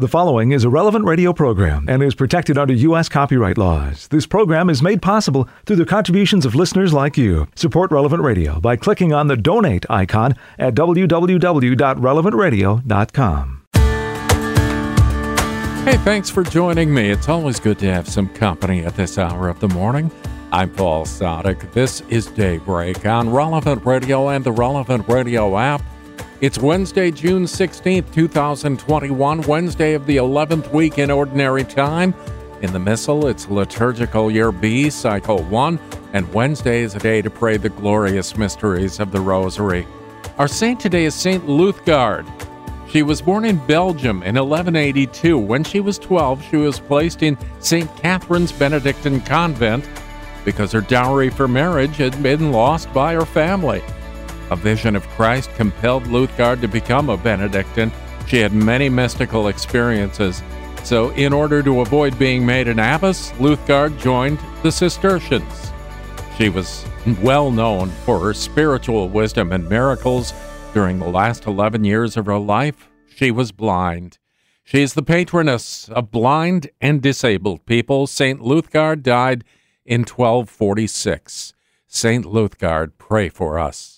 The following is a relevant radio program and is protected under U.S. copyright laws. This program is made possible through the contributions of listeners like you. Support Relevant Radio by clicking on the donate icon at www.relevantradio.com. Hey, thanks for joining me. It's always good to have some company at this hour of the morning. I'm Paul Sadek. This is Daybreak on Relevant Radio and the Relevant Radio app. It's Wednesday, June 16th, 2021, Wednesday of the 11th week in Ordinary Time. In the Missal, it's Liturgical Year B, Cycle 1, and Wednesday is a day to pray the glorious mysteries of the Rosary. Our saint today is Saint Luthgard. She was born in Belgium in 1182. When she was 12, she was placed in St. Catherine's Benedictine Convent because her dowry for marriage had been lost by her family. A vision of Christ compelled Luthgard to become a Benedictine. She had many mystical experiences. So, in order to avoid being made an abbess, Luthgard joined the Cistercians. She was well known for her spiritual wisdom and miracles. During the last 11 years of her life, she was blind. She is the patroness of blind and disabled people. St. Luthgard died in 1246. St. Luthgard, pray for us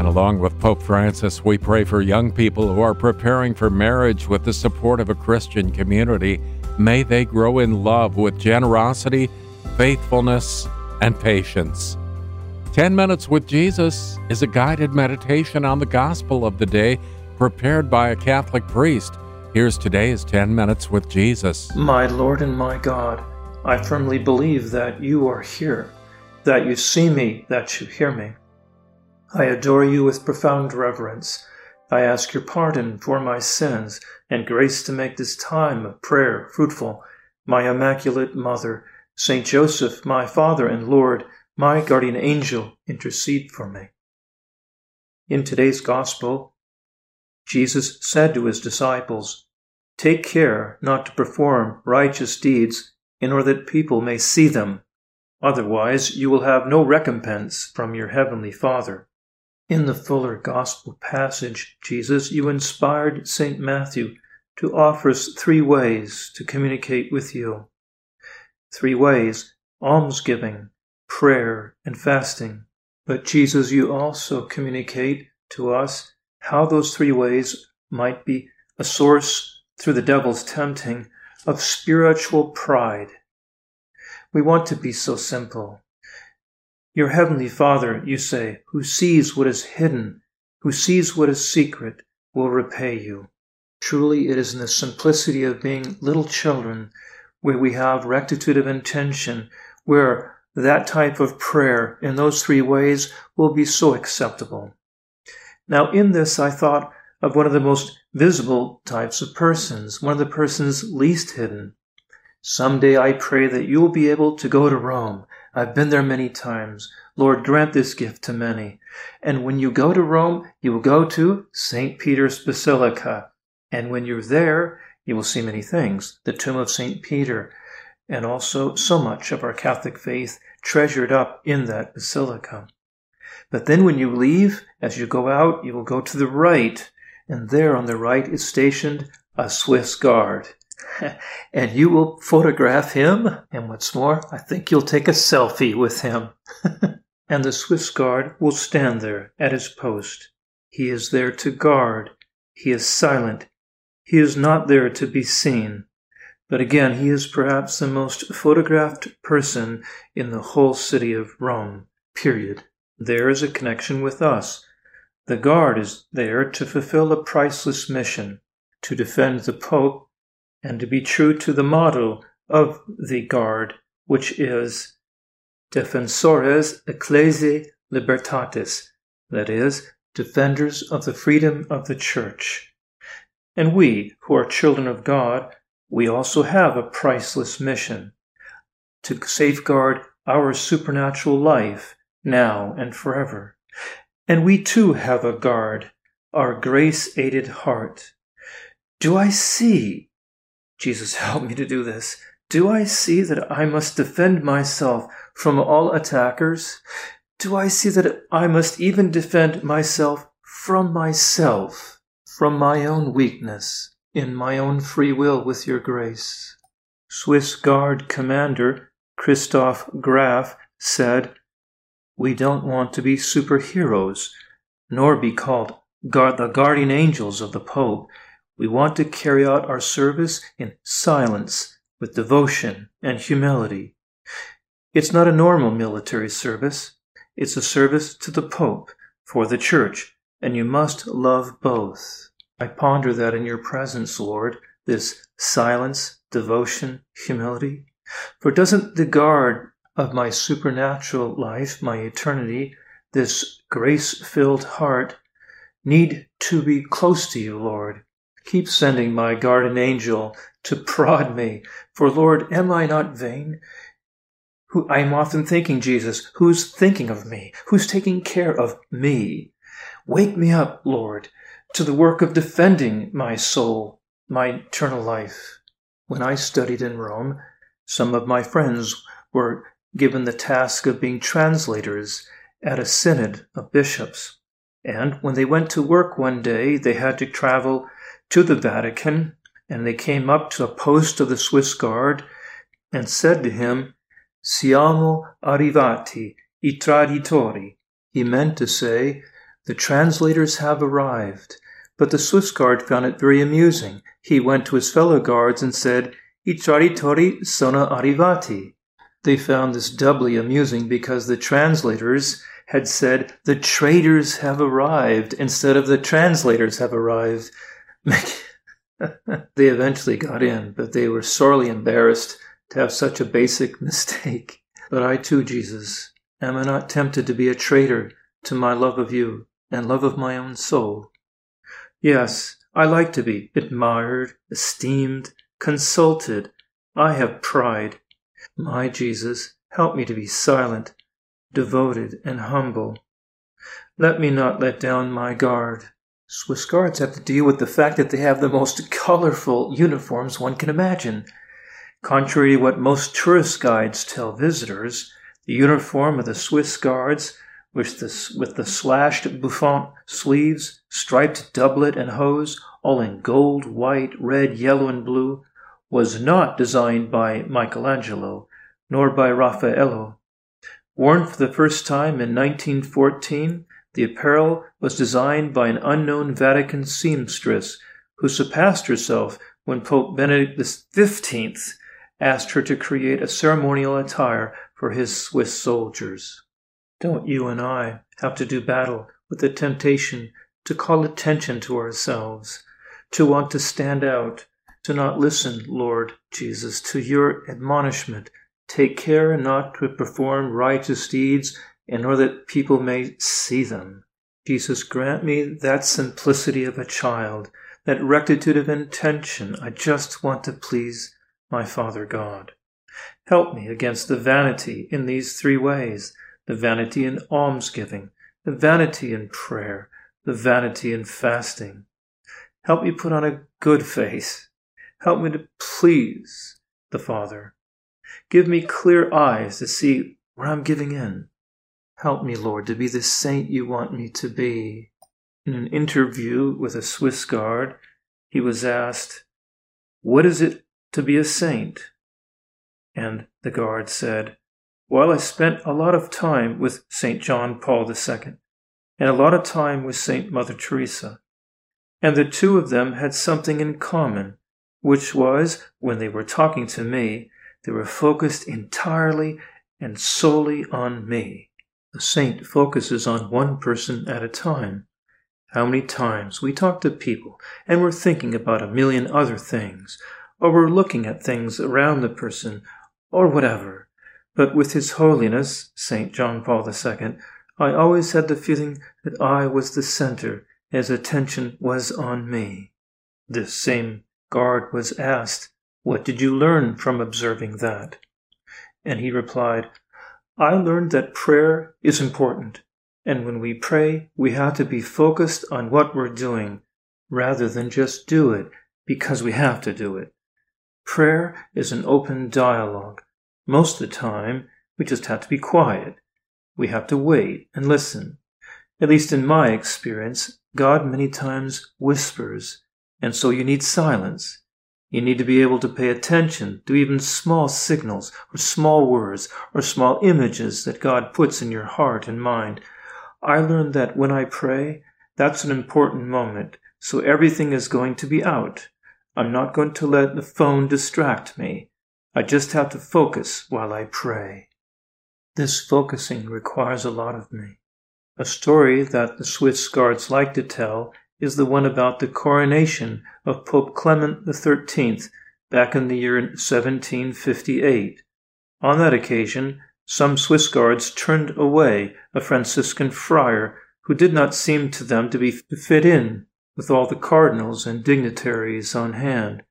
And along with Pope Francis, we pray for young people who are preparing for marriage with the support of a Christian community. May they grow in love with generosity, faithfulness, and patience. 10 Minutes with Jesus is a guided meditation on the gospel of the day prepared by a Catholic priest. Here's today's 10 Minutes with Jesus. My Lord and my God, I firmly believe that you are here, that you see me, that you hear me. I adore you with profound reverence. I ask your pardon for my sins and grace to make this time of prayer fruitful. My Immaculate Mother, Saint Joseph, my Father and Lord, my guardian angel, intercede for me. In today's Gospel, Jesus said to his disciples, Take care not to perform righteous deeds in order that people may see them. Otherwise, you will have no recompense from your heavenly Father. In the fuller gospel passage, Jesus, you inspired St. Matthew to offer us three ways to communicate with you. Three ways almsgiving, prayer, and fasting. But Jesus, you also communicate to us how those three ways might be a source through the devil's tempting of spiritual pride. We want to be so simple. Your heavenly Father, you say, who sees what is hidden, who sees what is secret, will repay you. Truly, it is in the simplicity of being little children where we have rectitude of intention, where that type of prayer in those three ways will be so acceptable. Now, in this, I thought of one of the most visible types of persons, one of the persons least hidden. Someday I pray that you will be able to go to Rome I've been there many times. Lord, grant this gift to many. And when you go to Rome, you will go to St. Peter's Basilica. And when you're there, you will see many things the tomb of St. Peter, and also so much of our Catholic faith treasured up in that basilica. But then when you leave, as you go out, you will go to the right, and there on the right is stationed a Swiss guard. and you will photograph him. And what's more, I think you'll take a selfie with him. and the Swiss guard will stand there at his post. He is there to guard. He is silent. He is not there to be seen. But again, he is perhaps the most photographed person in the whole city of Rome, period. There is a connection with us. The guard is there to fulfill a priceless mission, to defend the Pope and to be true to the motto of the Guard, which is Defensores Ecclesiae Libertatis, that is, defenders of the freedom of the Church. And we, who are children of God, we also have a priceless mission to safeguard our supernatural life now and forever. And we too have a guard, our grace aided heart. Do I see? Jesus, help me to do this. Do I see that I must defend myself from all attackers? Do I see that I must even defend myself from myself, from my own weakness, in my own free will with your grace? Swiss Guard Commander Christoph Graf said, We don't want to be superheroes, nor be called guard the guardian angels of the Pope. We want to carry out our service in silence, with devotion and humility. It's not a normal military service. It's a service to the Pope, for the Church, and you must love both. I ponder that in your presence, Lord, this silence, devotion, humility. For doesn't the guard of my supernatural life, my eternity, this grace filled heart, need to be close to you, Lord? Keep sending my guardian angel to prod me. For Lord, am I not vain? Who I am often thinking, Jesus, who's thinking of me? Who's taking care of me? Wake me up, Lord, to the work of defending my soul, my eternal life. When I studied in Rome, some of my friends were given the task of being translators at a synod of bishops. And when they went to work one day, they had to travel to the Vatican, and they came up to a post of the Swiss Guard and said to him, Siamo arrivati, i traditori. He meant to say, the translators have arrived. But the Swiss Guard found it very amusing. He went to his fellow guards and said, I traditori sono arrivati. They found this doubly amusing because the translators had said, the traitors have arrived, instead of the translators have arrived. they eventually got in, but they were sorely embarrassed to have such a basic mistake. But I too, Jesus, am I not tempted to be a traitor to my love of you and love of my own soul? Yes, I like to be admired, esteemed, consulted. I have pride. My Jesus, help me to be silent, devoted, and humble. Let me not let down my guard. Swiss Guards have to deal with the fact that they have the most colorful uniforms one can imagine. Contrary to what most tourist guides tell visitors, the uniform of the Swiss Guards, with the, with the slashed bouffant sleeves, striped doublet and hose, all in gold, white, red, yellow, and blue, was not designed by Michelangelo, nor by Raffaello. Worn for the first time in 1914, the apparel was designed by an unknown Vatican seamstress who surpassed herself when Pope Benedict XV asked her to create a ceremonial attire for his Swiss soldiers. Don't you and I have to do battle with the temptation to call attention to ourselves, to want to stand out, to not listen, Lord Jesus, to your admonishment. Take care not to perform righteous deeds in order that people may see them. Jesus, grant me that simplicity of a child, that rectitude of intention. I just want to please my Father God. Help me against the vanity in these three ways the vanity in almsgiving, the vanity in prayer, the vanity in fasting. Help me put on a good face Help me to please the Father. Give me clear eyes to see where I'm giving in. Help me, Lord, to be the saint you want me to be. In an interview with a Swiss guard, he was asked, What is it to be a saint? And the guard said, Well, I spent a lot of time with St. John Paul II and a lot of time with St. Mother Teresa. And the two of them had something in common which was, when they were talking to me, they were focused entirely and solely on me. The saint focuses on one person at a time. How many times we talk to people and we're thinking about a million other things, or we're looking at things around the person, or whatever. But with His Holiness, St. John Paul II, I always had the feeling that I was the center, his attention was on me. This same guard was asked, What did you learn from observing that? And he replied, I learned that prayer is important, and when we pray, we have to be focused on what we're doing rather than just do it because we have to do it. Prayer is an open dialogue. Most of the time, we just have to be quiet. We have to wait and listen. At least in my experience, God many times whispers, and so you need silence. You need to be able to pay attention to even small signals or small words or small images that God puts in your heart and mind. I learned that when I pray, that's an important moment, so everything is going to be out. I'm not going to let the phone distract me. I just have to focus while I pray. This focusing requires a lot of me. A story that the Swiss Guards like to tell is the one about the coronation of Pope Clement XIII back in the year 1758. On that occasion, some Swiss guards turned away a Franciscan friar who did not seem to them to be fit in with all the cardinals and dignitaries on hand.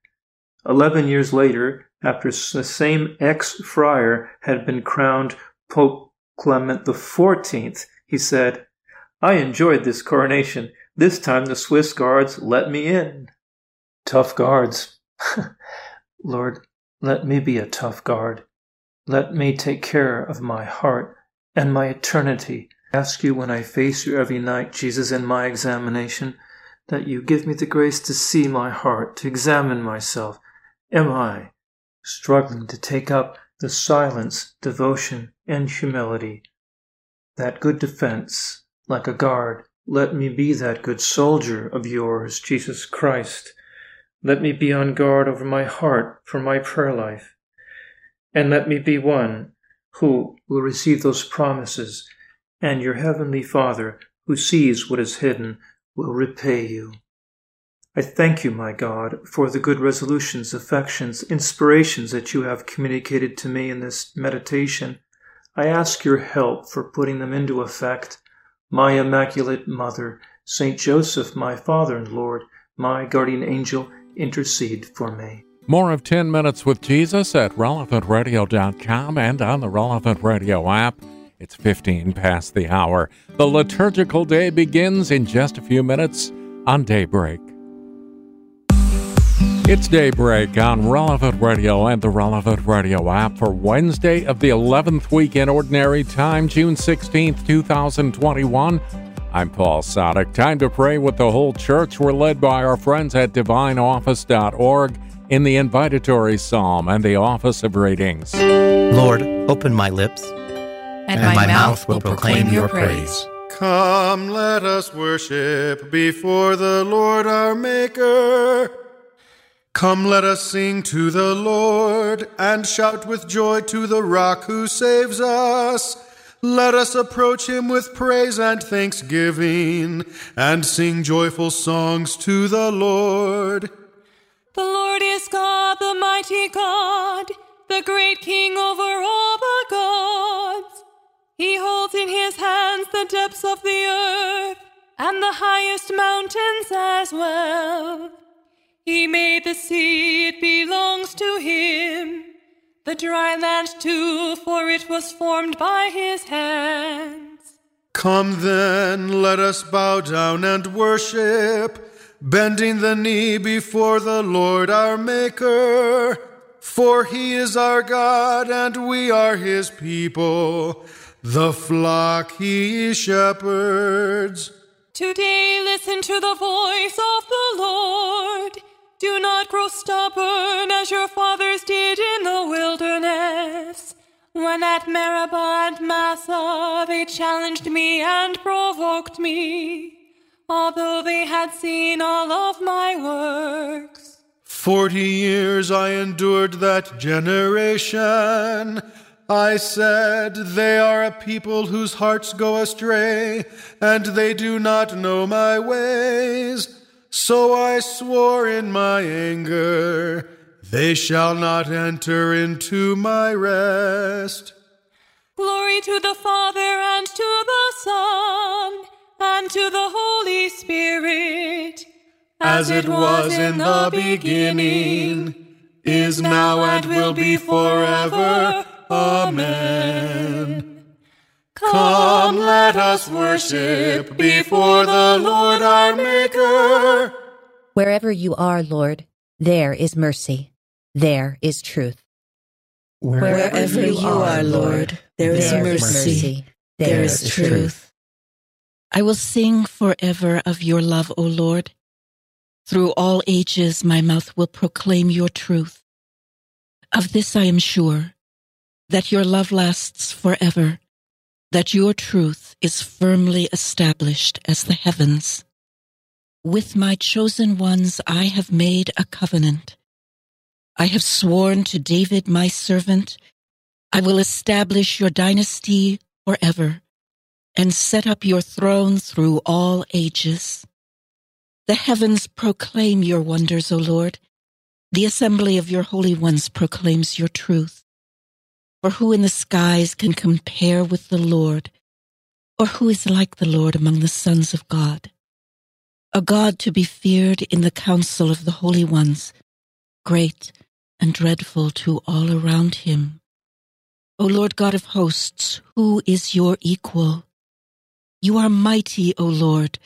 Eleven years later, after the same ex friar had been crowned Pope Clement XIV, he said, I enjoyed this coronation. This time the Swiss guards let me in. Tough guards. Lord, let me be a tough guard. Let me take care of my heart and my eternity. Ask you when I face you every night, Jesus, in my examination, that you give me the grace to see my heart, to examine myself. Am I struggling to take up the silence, devotion, and humility? That good defense, like a guard, let me be that good soldier of yours, Jesus Christ. Let me be on guard over my heart for my prayer life. And let me be one who will receive those promises, and your heavenly Father, who sees what is hidden, will repay you. I thank you, my God, for the good resolutions, affections, inspirations that you have communicated to me in this meditation. I ask your help for putting them into effect my Immaculate Mother, Saint Joseph, my Father and Lord, my guardian angel, intercede for me. More of 10 Minutes with Jesus at relevantradio.com and on the Relevant Radio app. It's 15 past the hour. The liturgical day begins in just a few minutes on Daybreak. It's Daybreak on Relevant Radio and the Relevant Radio app for Wednesday of the 11th week in Ordinary Time, June 16th, 2021. I'm Paul Sadek. Time to pray with the whole church. We're led by our friends at divineoffice.org in the invitatory psalm and the office of readings. Lord, open my lips, and, and my, my, mouth will proclaim, proclaim your praise. Come, let us worship before the Lord our Maker. Come, let us sing to the Lord and shout with joy to the rock who saves us. Let us approach him with praise and thanksgiving and sing joyful songs to the Lord. The Lord is God, the mighty God, the great King over all the gods. He holds in his hands the depths of the earth and the highest mountains as well. He made the sea, it belongs to him. The dry land too, for it was formed by his hands. Come then, let us bow down and worship, bending the knee before the Lord our Maker. For he is our God, and we are his people, the flock he shepherds. Today listen to the voice of the Lord. Do not grow stubborn as your fathers did in the wilderness. When at Meribah and Massah they challenged me and provoked me, although they had seen all of my works. Forty years I endured that generation. I said, They are a people whose hearts go astray, and they do not know my ways. So I swore in my anger, they shall not enter into my rest. Glory to the Father and to the Son and to the Holy Spirit, as, as it was in the beginning, is now and will be forever. Amen. Come, let us worship before the Lord our Maker. Wherever you are, Lord, there is mercy, there is truth. Wherever you are, Lord, there is mercy, there is truth. I will sing forever of your love, O Lord. Through all ages, my mouth will proclaim your truth. Of this I am sure, that your love lasts forever, that your truth is firmly established as the heavens. With my chosen ones I have made a covenant. I have sworn to David my servant, I will establish your dynasty forever and set up your throne through all ages. The heavens proclaim your wonders, O Lord. The assembly of your holy ones proclaims your truth. For who in the skies can compare with the Lord? Or who is like the Lord among the sons of God? A God to be feared in the council of the holy ones, great and dreadful to all around him. O Lord God of hosts, who is your equal? You are mighty, O Lord,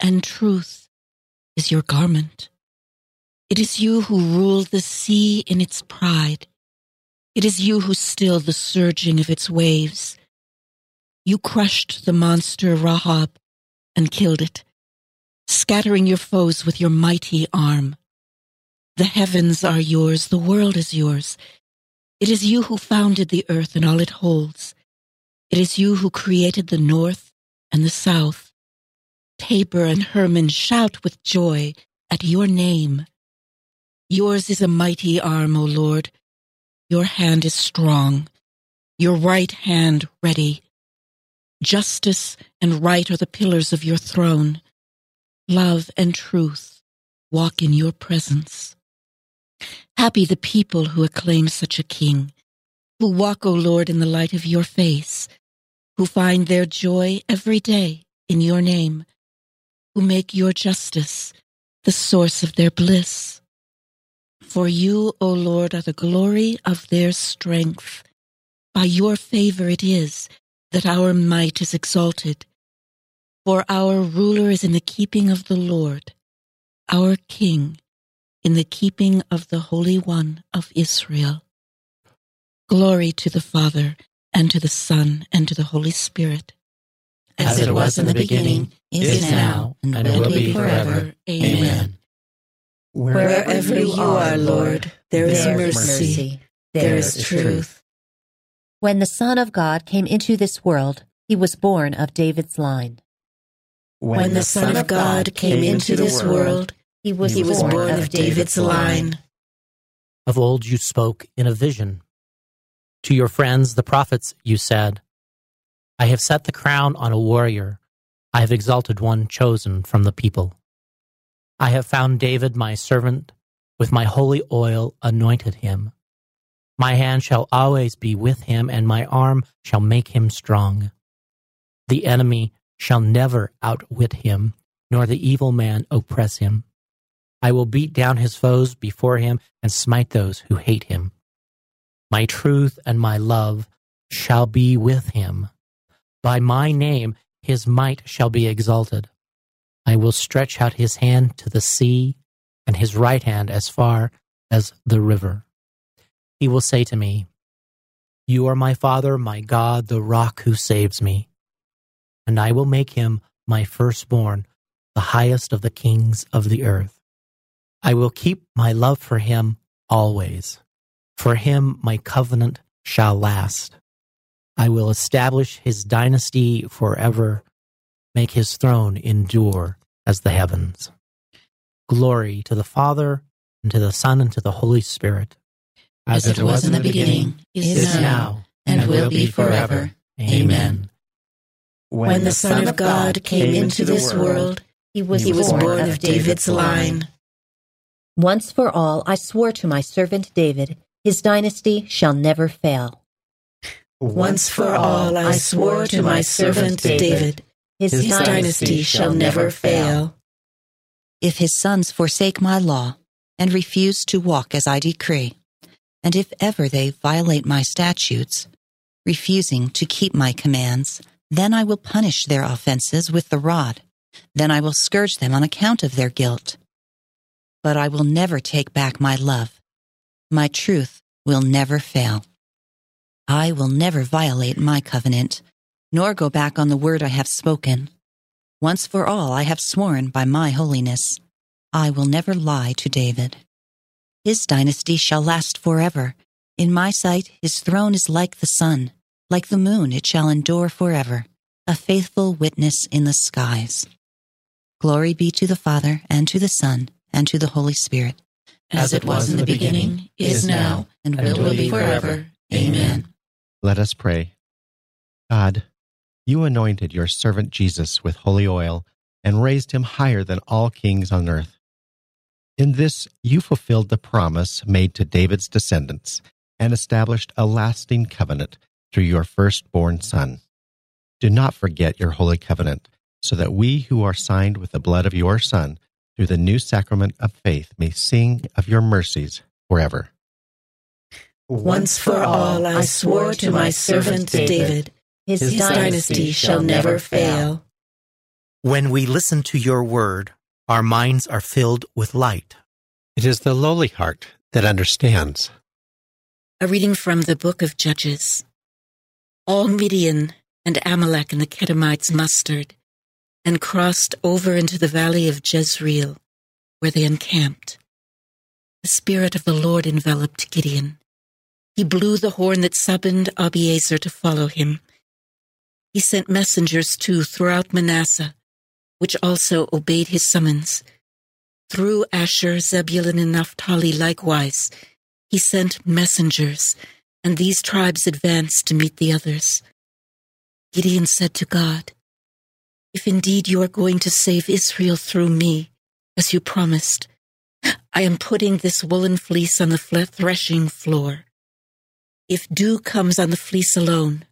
and truth is your garment. It is you who rule the sea in its pride. It is you who still the surging of its waves. You crushed the monster Rahab and killed it, scattering your foes with your mighty arm. The heavens are yours, the world is yours. It is you who founded the earth and all it holds. It is you who created the north and the south. Tabor and Hermon shout with joy at your name. Yours is a mighty arm, O Lord. Your hand is strong, your right hand ready. Justice and right are the pillars of your throne. Love and truth walk in your presence. Happy the people who acclaim such a king, who walk, O Lord, in the light of your face who find their joy every day in your name, who make your justice the source of their bliss. For you, O Lord, are the glory of their strength. By your favor it is that our might is exalted. For our ruler is in the keeping of the Lord, our King in the keeping of the Holy One of Israel. Glory to the Father and to the Son, and to the Holy Spirit. As, it was in the beginning, is now, and, will be forever. Amen. Wherever you are, Lord, there is mercy, there is truth. When the Son of God came into this world, he was born of David's line. When the Son of God came into this world, he was, he was born of David's line. Of old you spoke in a vision to your friends, the prophets, you said, I have set the crown on a warrior. I have exalted one chosen from the people. I have found David my servant, with my holy oil anointed him. My hand shall always be with him, and my arm shall make him strong. The enemy shall never outwit him, nor the evil man oppress him. I will beat down his foes before him and smite those who hate him. My truth and my love shall be with him. By my name his might shall be exalted. I will stretch out his hand to the sea, and his right hand as far as the river. He will say to me, You are my Father, my God, the rock who saves me. And I will make him my firstborn, the highest of the kings of the earth. I will keep my love for him always for him my covenant shall last. I will establish his dynasty forever, make his throne endure as the heavens. Glory to the Father, and to the Son, and to the Holy Spirit. As, as it was in the beginning, is now, and will be forever. Amen. When the Son of God came into this world, he was, he was born of David's line. Once for all, I swore to my servant David his dynasty shall never fail. Once for all I swore to my servant David, his, his dynasty shall never fail. If his sons forsake my law, and refuse to walk as I decree. And if ever they violate my statutes, refusing to keep my commands, then I will punish their offenses with the rod. Then I will scourge them on account of their guilt. But I will never take back my love. My truth will never fail. I will never violate my covenant, nor go back on the word I have spoken. Once for all, I have sworn by my holiness. I will never lie to David. His dynasty shall last forever. In my sight, his throne is like the sun. Like the moon, it shall endure forever, a faithful witness in the skies. Glory be to the Father, and to the Son, and to the Holy Spirit. As it was in the beginning, is now, and will be forever. Amen. Let us pray. God, you anointed your servant Jesus with holy oil and raised him higher than all kings on earth. In this, you fulfilled the promise made to David's descendants and established a lasting covenant through your firstborn Son. Do not forget your holy covenant, so that we who are signed with the blood of your Son through the new sacrament of faith may sing of your mercies forever. Once for all I swore to my servant David, his, his dynasty shall never fail. When we listen to your word, our minds are filled with light. It is the lowly heart that understands. A reading from the book of Judges. All Midian and Amalek and the Kedemites mustered and crossed over into the valley of Jezreel, where they encamped. The Spirit of the Lord enveloped Gideon he blew the horn that summoned Abiezer to follow him. He sent messengers too throughout Manasseh, which also obeyed his summons. Through Asher, Zebulun, and Naphtali likewise, he sent messengers, and these tribes advanced to meet the others. Gideon said to God, If indeed you are going to save Israel through me, as you promised, I am putting this woolen fleece on the threshing floor. If dew comes on the fleece alone,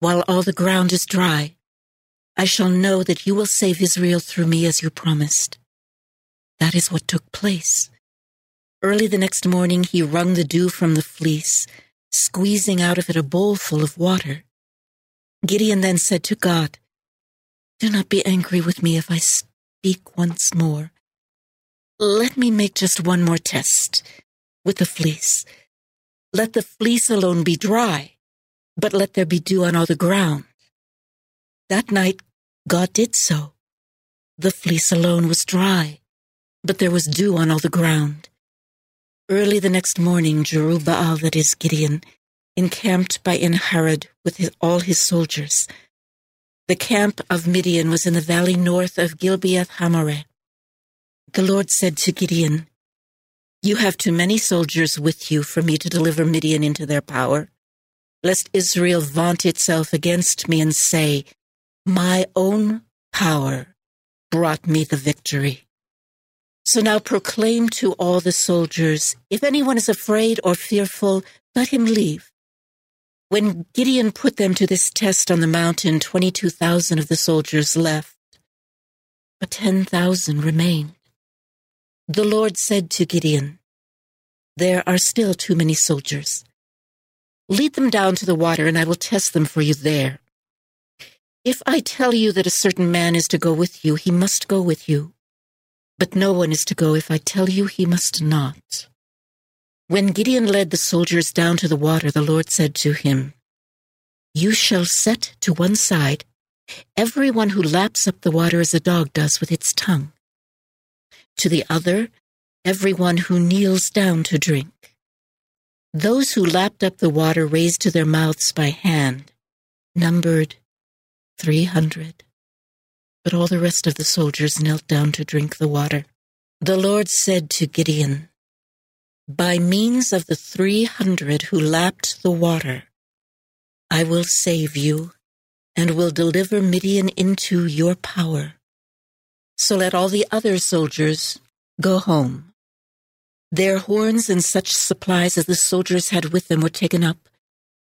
while all the ground is dry, I shall know that you will save Israel through me as you promised. That is what took place. Early the next morning, he wrung the dew from the fleece, squeezing out of it a bowl full of water. Gideon then said to God, Do not be angry with me if I speak once more. Let me make just one more test with the fleece let the fleece alone be dry, but let there be dew on all the ground. That night, God did so. The fleece alone was dry, but there was dew on all the ground. Early the next morning, Jerubbaal, that is Gideon, encamped by En-hakkore with his, all his soldiers. The camp of Midian was in the valley north of Gibeath Hammoreh. The Lord said to Gideon, you have too many soldiers with you for me to deliver Midian into their power, lest Israel vaunt itself against me and say, My own power brought me the victory. So now proclaim to all the soldiers, if anyone is afraid or fearful, let him leave. When Gideon put them to this test on the mountain, 22,000 of the soldiers left, but 10,000 remained. The Lord said to Gideon, There are still too many soldiers. Lead them down to the water, and I will test them for you there. If I tell you that a certain man is to go with you, he must go with you. But no one is to go if I tell you he must not. When Gideon led the soldiers down to the water, the Lord said to him, You shall set to one side everyone who laps up the water as a dog does with its tongue to the other, everyone who kneels down to drink. Those who lapped up the water raised to their mouths by hand numbered 300. But all the rest of the soldiers knelt down to drink the water. The Lord said to Gideon, By means of the 300 who lapped the water, I will save you and will deliver Midian into your power. So let all the other soldiers go home. Their horns and such supplies as the soldiers had with them were taken up,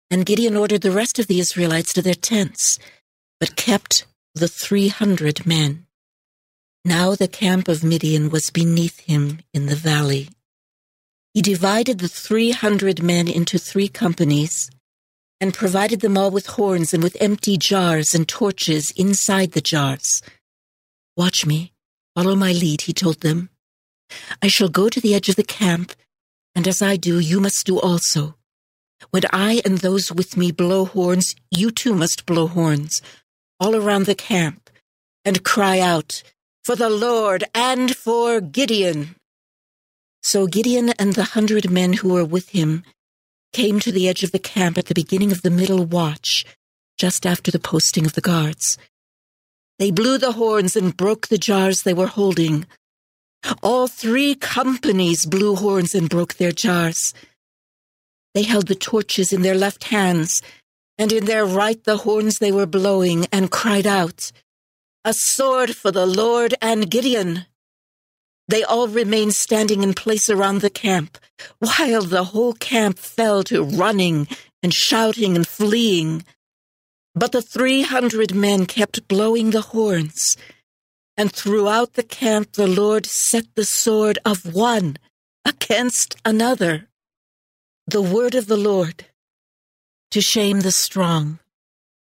and Gideon ordered the rest of the Israelites to their tents, but kept the three hundred men. Now the camp of Midian was beneath him in the valley He divided the three hundred men into three companies and provided them all with horns and with empty jars and torches inside the jars. Watch me, follow my lead, he told them. I shall go to the edge of the camp, and as I do, you must do also. When I and those with me blow horns, you too must blow horns, all around the camp, and cry out, For the Lord and for Gideon. So Gideon and the hundred men who were with him came to the edge of the camp at the beginning of the middle watch, just after the posting of the guards. They blew the horns and broke the jars they were holding. All three companies blew horns and broke their jars. They held the torches in their left hands, and in their right the horns they were blowing, and cried out, A sword for the Lord and Gideon! They all remained standing in place around the camp, while the whole camp fell to running and shouting and fleeing. But the three hundred men kept blowing the horns, and throughout the camp the Lord set the sword of one against another. The word of the Lord. To shame the strong,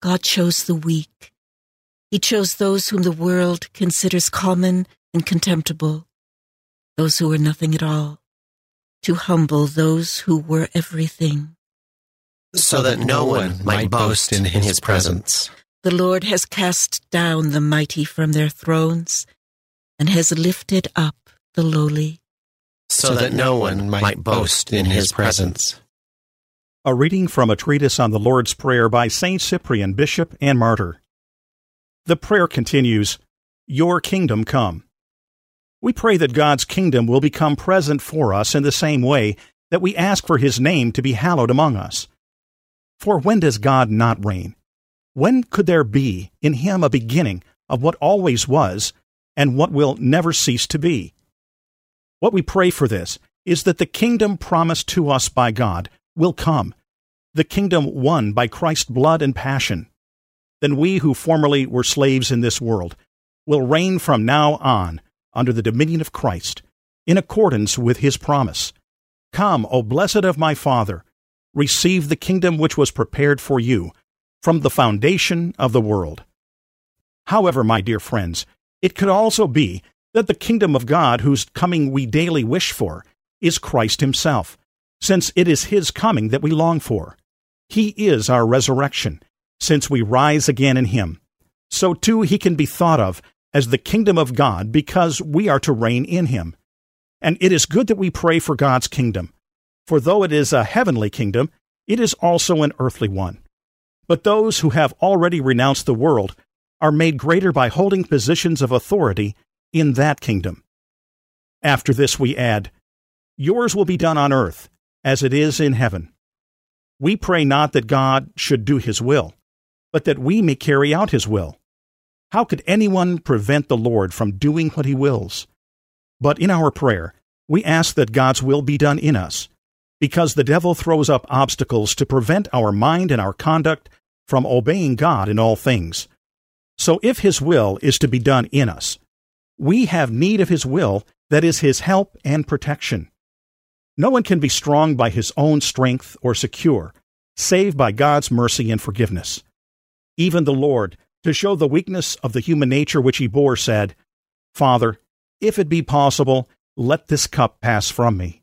God chose the weak. He chose those whom the world considers common and contemptible those who were nothing at all, to humble those who were everything. So that no one might boast in his presence. The Lord has cast down the mighty from their thrones and has lifted up the lowly. So that no one might boast in his presence. A reading from a treatise on the Lord's Prayer by St. Cyprian, Bishop and Martyr. The prayer continues Your kingdom come. We pray that God's kingdom will become present for us in the same way that we ask for His name to be hallowed among us. For when does God not reign? When could there be in Him a beginning of what always was and what will never cease to be? What we pray for this is that the kingdom promised to us by God will come, the kingdom won by Christ's blood and passion. Then we who formerly were slaves in this world will reign from now on under the dominion of Christ, in accordance with his promise. Come, O blessed of my Father, receive the kingdom which was prepared for you from the foundation of the world. However, my dear friends, it could also be that the kingdom of God, whose coming we daily wish for, is Christ himself, since it is his coming that we long for. He is our resurrection, since we rise again in him. So too he can be thought of as the kingdom of God because we are to reign in him. And it is good that we pray for God's kingdom, for though it is a heavenly kingdom, it is also an earthly one. But those who have already renounced the world are made greater by holding positions of authority in that kingdom. After this, we add, Yours will be done on earth as it is in heaven. We pray not that God should do his will, but that we may carry out his will. How could anyone prevent the Lord from doing what he wills? But in our prayer, we ask that God's will be done in us, because the devil throws up obstacles to prevent our mind and our conduct from obeying God in all things. So if his will is to be done in us, we have need of his will that is his help and protection. No one can be strong by his own strength or secure, save by God's mercy and forgiveness. Even the Lord, to show the weakness of the human nature which he bore, said, Father, if it be possible, let this cup pass from me.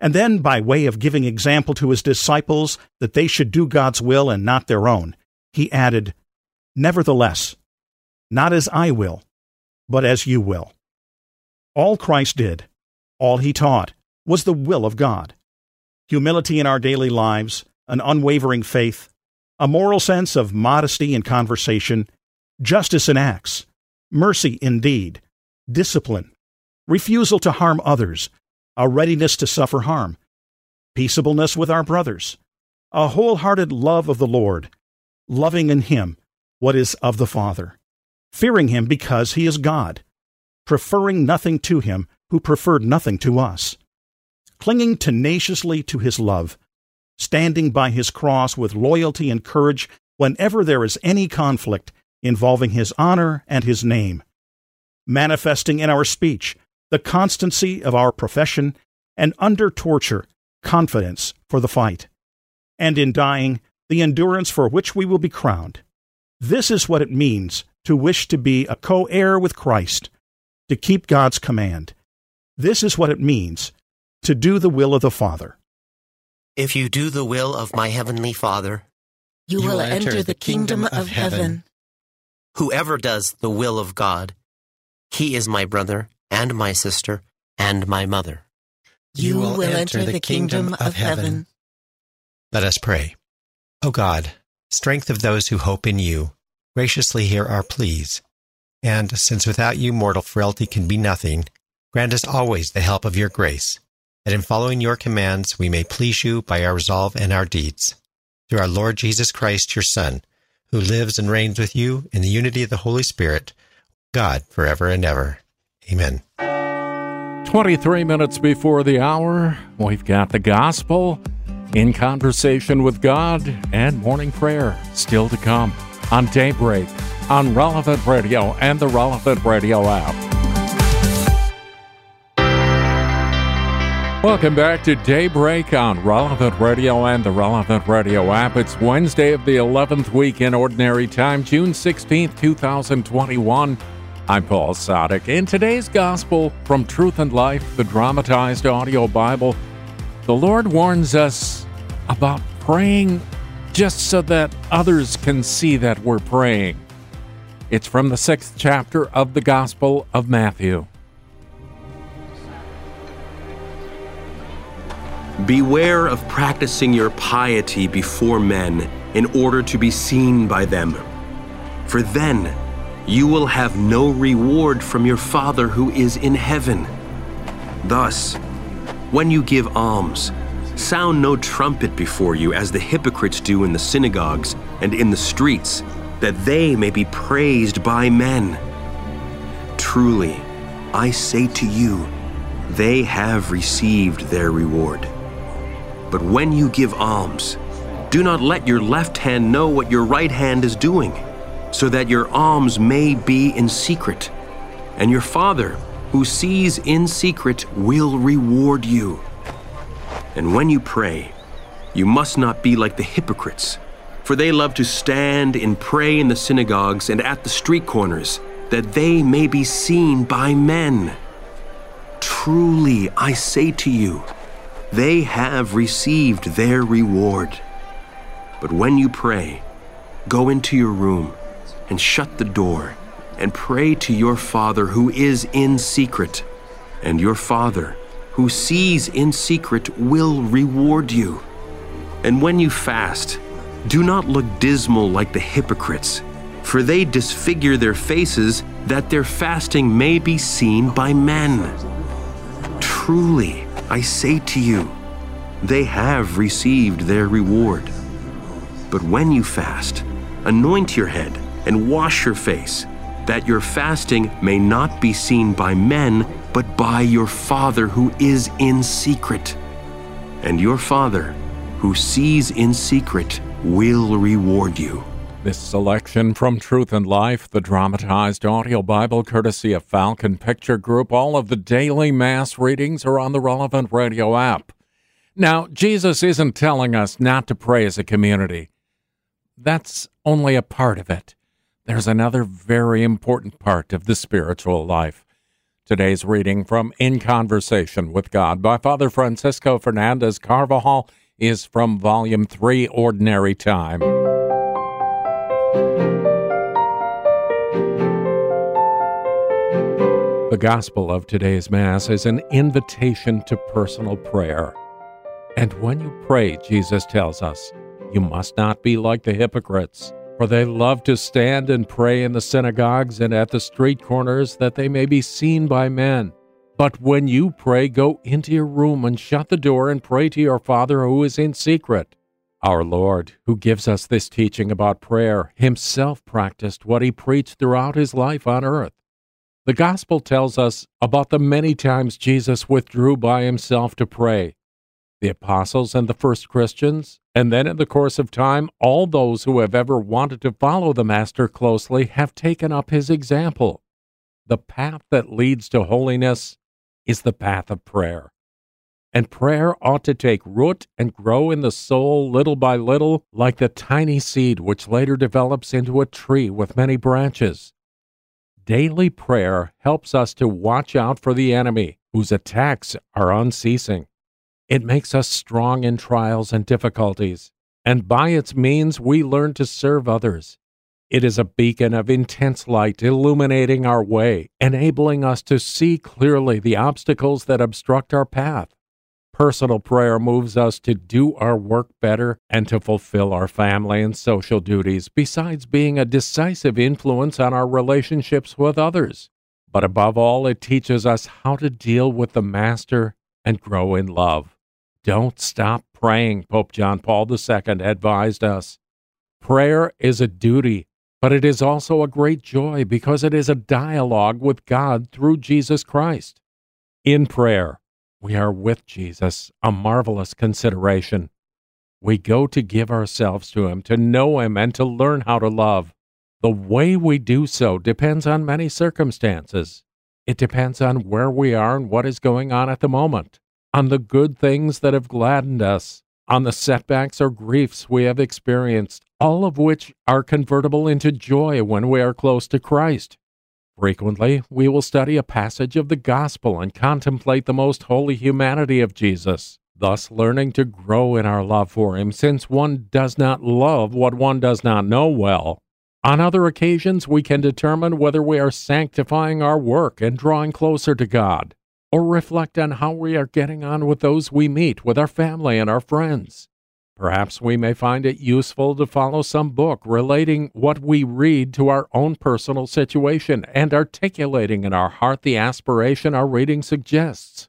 And then, by way of giving example to his disciples that they should do God's will and not their own, he added, Nevertheless, not as I will, but as you will. All Christ did, all he taught, was the will of God. Humility in our daily lives, an unwavering faith, a moral sense of modesty in conversation, justice in acts, mercy in deed, discipline, refusal to harm others, a readiness to suffer harm, peaceableness with our brothers, a wholehearted love of the Lord, loving in Him what is of the Father, fearing Him because He is God, preferring nothing to Him who preferred nothing to us, clinging tenaciously to His love, standing by his cross with loyalty and courage whenever there is any conflict involving his honor and his name, manifesting in our speech the constancy of our profession and under torture, confidence for the fight, and in dying, the endurance for which we will be crowned. This is what it means to wish to be a co heir with Christ, to keep God's command. This is what it means to do the will of the Father. If you do the will of my heavenly Father, you, will enter the kingdom of heaven. Whoever does the will of God, he is my brother and my sister and my mother. You will enter the kingdom of heaven. Let us pray. O God, strength of those who hope in you, graciously hear our pleas. And since without you mortal frailty can be nothing, grant us always the help of your grace, that in following your commands we may please you by our resolve and our deeds. Through our Lord Jesus Christ, your Son, who lives and reigns with you in the unity of the Holy Spirit, God, forever and ever. Amen. 23 minutes before the hour, we've got the gospel in conversation with God and morning prayer still to come on Daybreak, on Relevant Radio, and the Relevant Radio app. Welcome back to Daybreak on Relevant Radio and the Relevant Radio app. It's Wednesday of the 11th week in Ordinary Time, June 16th, 2021. I'm Paul Sadek. In today's Gospel from Truth and Life, the dramatized audio Bible, the Lord warns us about praying just so that others can see that we're praying. It's from the sixth chapter of the Gospel of Matthew. Beware of practicing your piety before men in order to be seen by them. For then you will have no reward from your Father who is in heaven. Thus, when you give alms, sound no trumpet before you as the hypocrites do in the synagogues and in the streets, that they may be praised by men. Truly, I say to you, they have received their reward. But when you give alms, do not let your left hand know what your right hand is doing, so that your alms may be in secret. And your Father, who sees in secret, will reward you. And when you pray, you must not be like the hypocrites, for they love to stand and pray in the synagogues and at the street corners, that they may be seen by men. Truly, I say to you, they have received their reward. But when you pray, go into your room and shut the door and pray to your Father who is in secret, and your Father who sees in secret will reward you. And when you fast, do not look dismal like the hypocrites, for they disfigure their faces that their fasting may be seen by men. Truly, I say to you, they have received their reward. But when you fast, anoint your head and wash your face, that your fasting may not be seen by men, but by your Father who is in secret. And your Father, who sees in secret, will reward you. This selection from Truth and Life, the dramatized audio Bible courtesy of Falcon Picture Group. All of the daily Mass readings are on the relevant radio app. Now, Jesus isn't telling us not to pray as a community. That's only a part of it. There's another very important part of the spiritual life. Today's reading from In Conversation with God by Father Francisco Fernandez Carvajal is from Volume 3, Ordinary Time. The gospel of today's Mass is an invitation to personal prayer. And when you pray, Jesus tells us, you must not be like the hypocrites, for they love to stand and pray in the synagogues and at the street corners that they may be seen by men. But when you pray, go into your room and shut the door and pray to your Father who is in secret. Our Lord, who gives us this teaching about prayer, himself practiced what he preached throughout his life on earth. The Gospel tells us about the many times Jesus withdrew by himself to pray. The apostles and the first Christians, and then in the course of time, all those who have ever wanted to follow the Master closely have taken up his example. The path that leads to holiness is the path of prayer. And prayer ought to take root and grow in the soul little by little, like the tiny seed which later develops into a tree with many branches. Daily prayer helps us to watch out for the enemy, whose attacks are unceasing. It makes us strong in trials and difficulties, and by its means we learn to serve others. It is a beacon of intense light illuminating our way, enabling us to see clearly the obstacles that obstruct our path. Personal prayer moves us to do our work better and to fulfill our family and social duties, besides being a decisive influence on our relationships with others. But above all, it teaches us how to deal with the Master and grow in love. Don't stop praying, Pope John Paul II advised us. Prayer is a duty, but it is also a great joy because it is a dialogue with God through Jesus Christ. In prayer, we are with Jesus, a marvelous consideration. We go to give ourselves to Him, to know Him, and to learn how to love. The way we do so depends on many circumstances. It depends on where we are and what is going on at the moment, on the good things that have gladdened us, on the setbacks or griefs we have experienced, all of which are convertible into joy when we are close to Christ. Frequently, we will study a passage of the Gospel and contemplate the most holy humanity of Jesus, thus learning to grow in our love for Him, since one does not love what one does not know well. On other occasions, we can determine whether we are sanctifying our work and drawing closer to God, or reflect on how we are getting on with those we meet, with our family and our friends. Perhaps we may find it useful to follow some book relating what we read to our own personal situation and articulating in our heart the aspiration our reading suggests.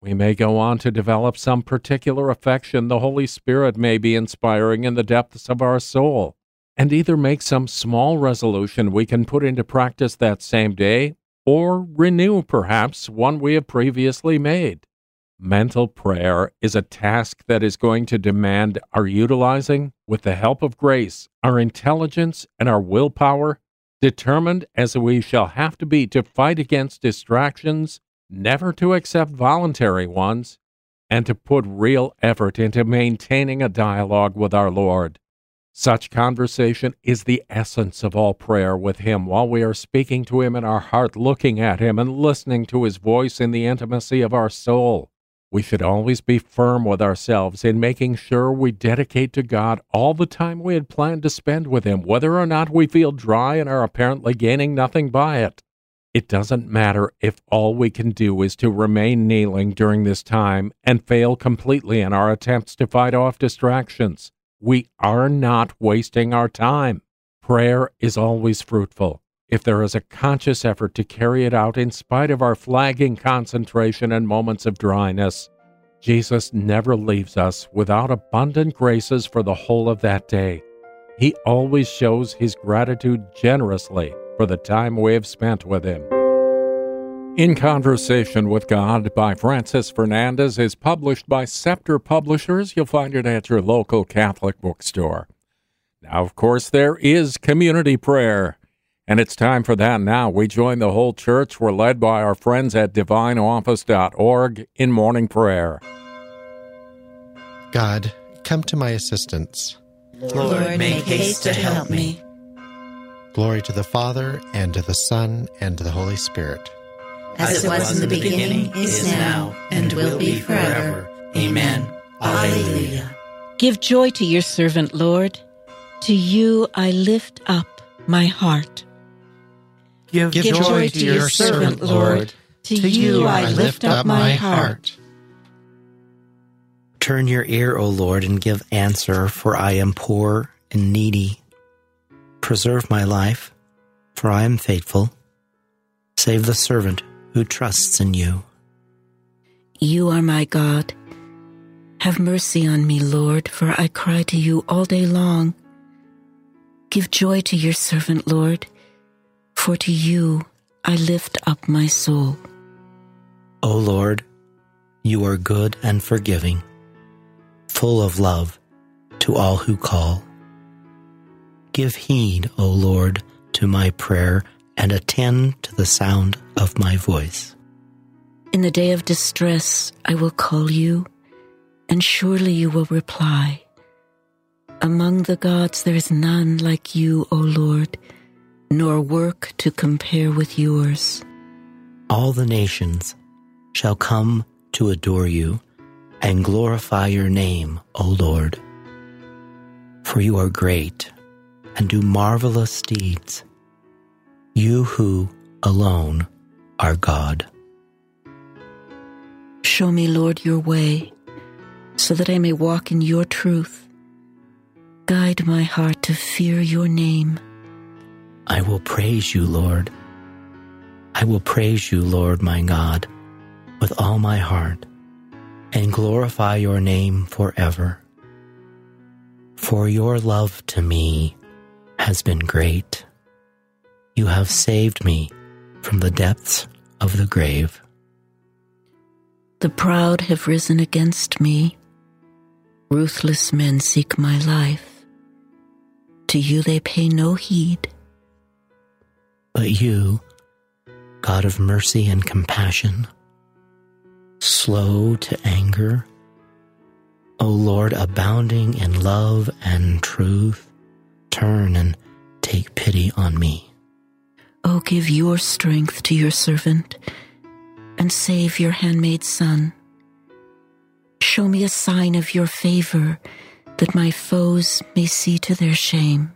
We may go on to develop some particular affection the Holy Spirit may be inspiring in the depths of our soul, and either make some small resolution we can put into practice that same day, or renew perhaps one we have previously made. Mental prayer is a task that is going to demand our utilizing, with the help of grace, our intelligence and our willpower, determined as we shall have to be to fight against distractions, never to accept voluntary ones, and to put real effort into maintaining a dialogue with our Lord. Such conversation is the essence of all prayer with Him while we are speaking to Him in our heart, looking at Him, and listening to His voice in the intimacy of our soul. We should always be firm with ourselves in making sure we dedicate to God all the time we had planned to spend with Him, whether or not we feel dry and are apparently gaining nothing by it. It doesn't matter if all we can do is to remain kneeling during this time and fail completely in our attempts to fight off distractions. We are not wasting our time. Prayer is always fruitful if there is a conscious effort to carry it out in spite of our flagging concentration and moments of dryness. Jesus never leaves us without abundant graces for the whole of that day. He always shows his gratitude generously for the time we have spent with him. In Conversation with God by Francis Fernandez is published by Scepter Publishers. You'll find it at your local Catholic bookstore. Now, of course, there is community prayer. And it's time for that now. We join the whole church. We're led by our friends at divineoffice.org in morning prayer. God, come to my assistance. Lord, make haste to help me. Glory to the Father, and to the Son, and to the Holy Spirit. As it was in the beginning, is now, and will be forever. Amen. Alleluia. Give joy to your servant, Lord. To you I lift up my heart. Give, Give joy, joy to your servant, Lord. To, to you I lift up my heart. Turn your ear, O Lord, and give answer, for I am poor and needy. Preserve my life, for I am faithful. Save the servant who trusts in you. You are my God. Have mercy on me, Lord, for I cry to you all day long. Give joy to your servant, Lord for to you I lift up my soul. O Lord, you are good and forgiving, full of love to all who call. Give heed, O Lord, to my prayer and attend to the sound of my voice. In the day of distress, I will call you, and surely you will reply. Among the gods, there is none like you, O Lord, nor work to compare with yours. All the nations shall come to adore you and glorify your name, O Lord. For you are great and do marvelous deeds, you who alone are God. Show me, Lord, your way, so that I may walk in your truth. Guide my heart to fear your name. I will praise you, Lord. I will praise you, Lord my God, with all my heart, and glorify your name forever. For your love to me has been great. You have saved me from the depths of the grave. The proud have risen against me. Ruthless men seek my life. To you they pay no heed. But you, God of mercy and compassion, slow to anger, O Lord, abounding in love and truth, turn and take pity on me. O give your strength to your servant and save your handmaid's son. Show me a sign of your favor that my foes may see to their shame,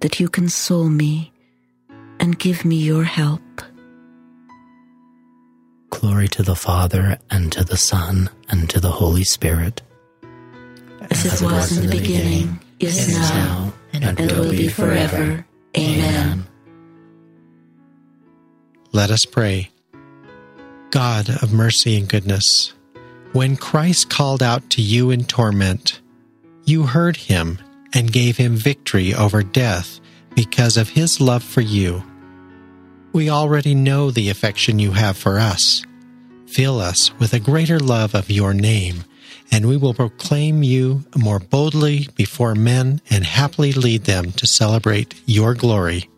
that you console me and give me your help. Glory to the Father, and to the Son, and to the Holy Spirit. As, it was, in the beginning, is now, and, will be forever. Amen. Let us pray. God of mercy and goodness, when Christ called out to you in torment, you heard him and gave him victory over death because of his love for you. We already know the affection you have for us. Fill us with a greater love of your name, and we will proclaim you more boldly before men and happily lead them to celebrate your glory.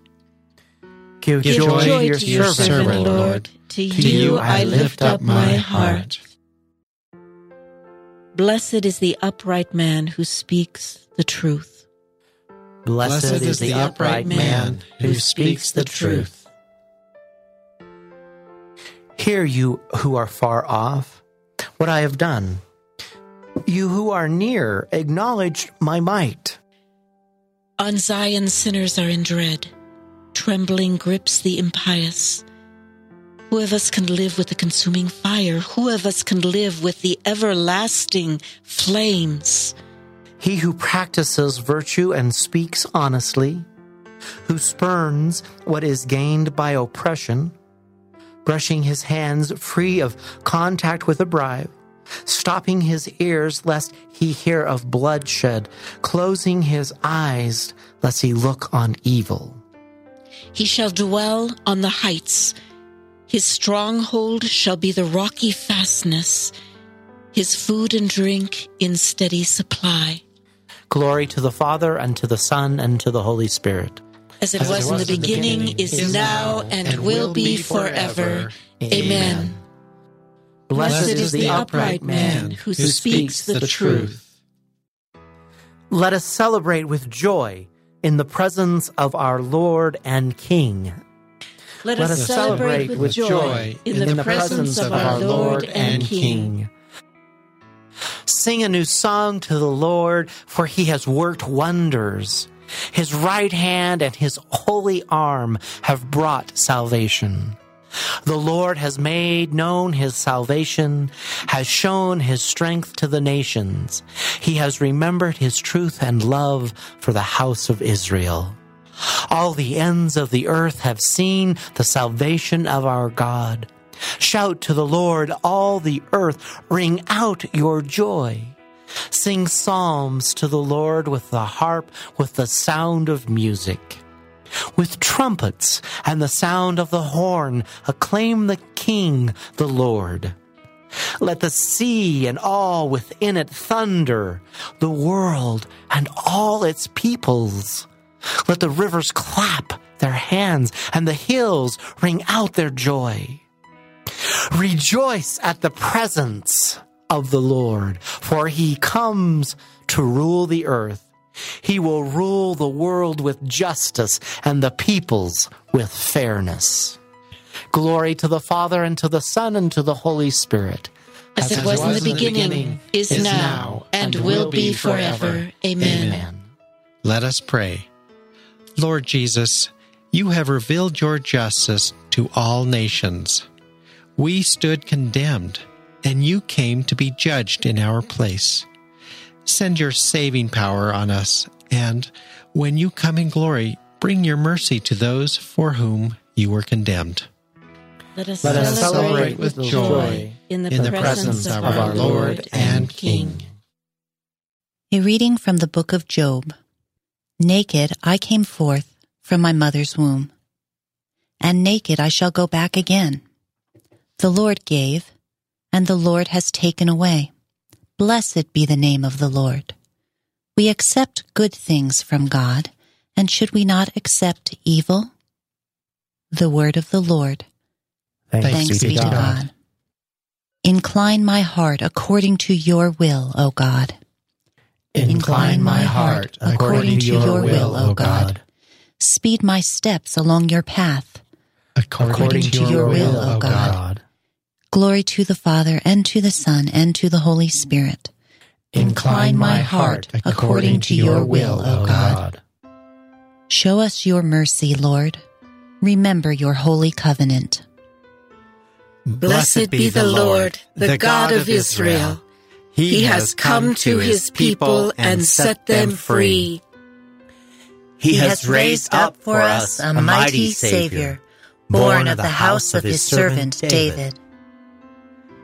Give, Give joy, joy to your, to your servant, servant, Lord. To you I lift up my heart. Blessed is the upright man who speaks the truth. Blessed, is the upright man who speaks the truth. Hear you who are far off what I have done. You who are near, acknowledge my might. On Zion, sinners are in dread. Trembling grips the impious. Who of us can live with the consuming fire? Who of us can live with the everlasting flames? He who practices virtue and speaks honestly, who spurns what is gained by oppression, brushing his hands free of contact with a bribe, stopping his ears lest he hear of bloodshed, closing his eyes lest he look on evil. He shall dwell on the heights. His stronghold shall be the rocky fastness, his food and drink in steady supply. Glory to the Father, and to the Son, and to the Holy Spirit. As it, was, was, in the beginning, beginning is, now, and, and will be forever. Amen. Blessed is the upright man who speaks the truth. Let us celebrate with joy in the presence of our Lord and King. Let, Let us celebrate with joy in the, in the presence of our Lord and King. Sing a new song to the Lord, for he has worked wonders. His right hand and his holy arm have brought salvation. The Lord has made known his salvation, has shown his strength to the nations. He has remembered his truth and love for the house of Israel. All the ends of the earth have seen the salvation of our God. Shout to the Lord, all the earth, ring out your joy. Sing psalms to the Lord with the harp, with the sound of music. With trumpets and the sound of the horn, acclaim the King, the Lord. Let the sea and all within it thunder, the world and all its peoples. Let the rivers clap their hands and the hills ring out their joy. Rejoice at the presence of the Lord, for he comes to rule the earth. He will rule the world with justice and the peoples with fairness. Glory to the Father, and to the Son, and to the Holy Spirit. As, As it was, was in the beginning, beginning is, is, now, and, and will be forever. Amen. Amen. Let us pray. Lord Jesus, you have revealed your justice to all nations. We stood condemned, and you came to be judged in our place. Send your saving power on us, and when you come in glory, bring your mercy to those for whom you were condemned. Let us, Let us celebrate, with joy in the, in the presence, presence of our Lord and King. A reading from the book of Job. Naked I came forth from my mother's womb, and naked I shall go back again. The Lord gave, and the Lord has taken away. Blessed be the name of the Lord. We accept good things from God, and should we not accept evil? The word of the Lord. Thanks, Thanks be, to God. God. Incline my heart according to your will, O God. Incline my heart according to your will, O God. Speed my steps along your path. According to your will, O God. Glory to the Father, and to the Son, and to the Holy Spirit. Incline my heart according to your will, O God. Show us your mercy, Lord. Remember your holy covenant. Blessed be the Lord, the God of Israel. He has come to his people and set them free. He has raised up for us a mighty Savior, born of the house of his servant David.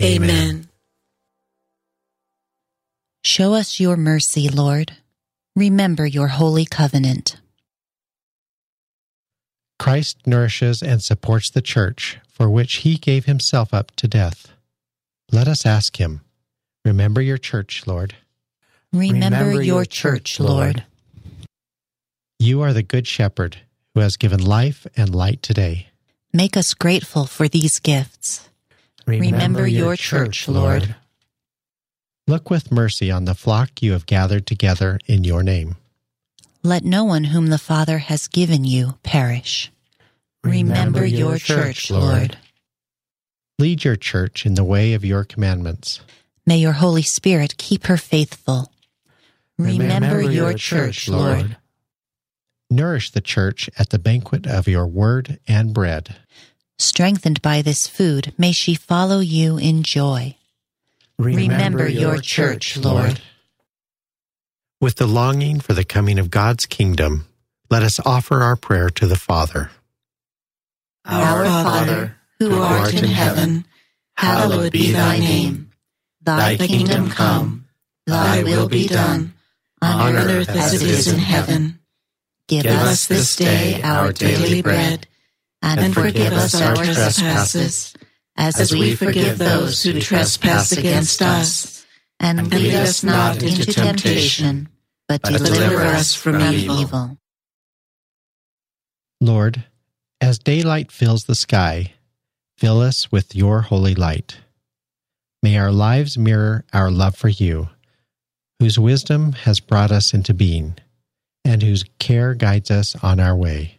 Amen. Show us your mercy, Lord. Remember your holy covenant. Christ nourishes and supports the church for which he gave himself up to death. Let us ask him, Remember your church, Lord. Remember, Remember your church, Lord. You are the good shepherd who has given life and light today. Make us grateful for these gifts. Remember, Remember your church, Lord. Look with mercy on the flock you have gathered together in your name. Let no one whom the Father has given you perish. Remember your church, Lord. Lead your church in the way of your commandments. May your Holy Spirit keep her faithful. Remember your church, Lord. Nourish the church at the banquet of your word and bread. Strengthened by this food, may she follow you in joy. Remember your church, Lord. With the longing for the coming of God's kingdom, let us offer our prayer to the Father. Our Father, who art in heaven, hallowed be thy name. Thy kingdom come, thy will be done, on earth as it is in heaven. Give us this day our daily bread, and forgive us our trespasses, as we forgive those who trespass against us. And lead us not into temptation, but deliver us from evil. Lord, as daylight fills the sky, fill us with your holy light. May our lives mirror our love for you, whose wisdom has brought us into being, and whose care guides us on our way.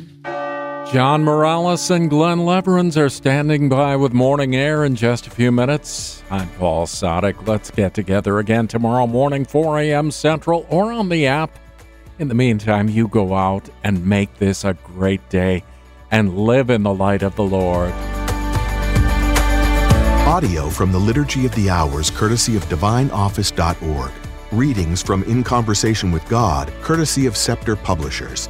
John Morales and Glen Lewerenz are standing by with morning air in just a few minutes. I'm Paul Sadek. Let's get together again tomorrow morning, 4 a.m. Central, or on the app. In the meantime, you go out and make this a great day and live in the light of the Lord. Audio from the Liturgy of the Hours, courtesy of DivineOffice.org. Readings from In Conversation with God, courtesy of Scepter Publishers.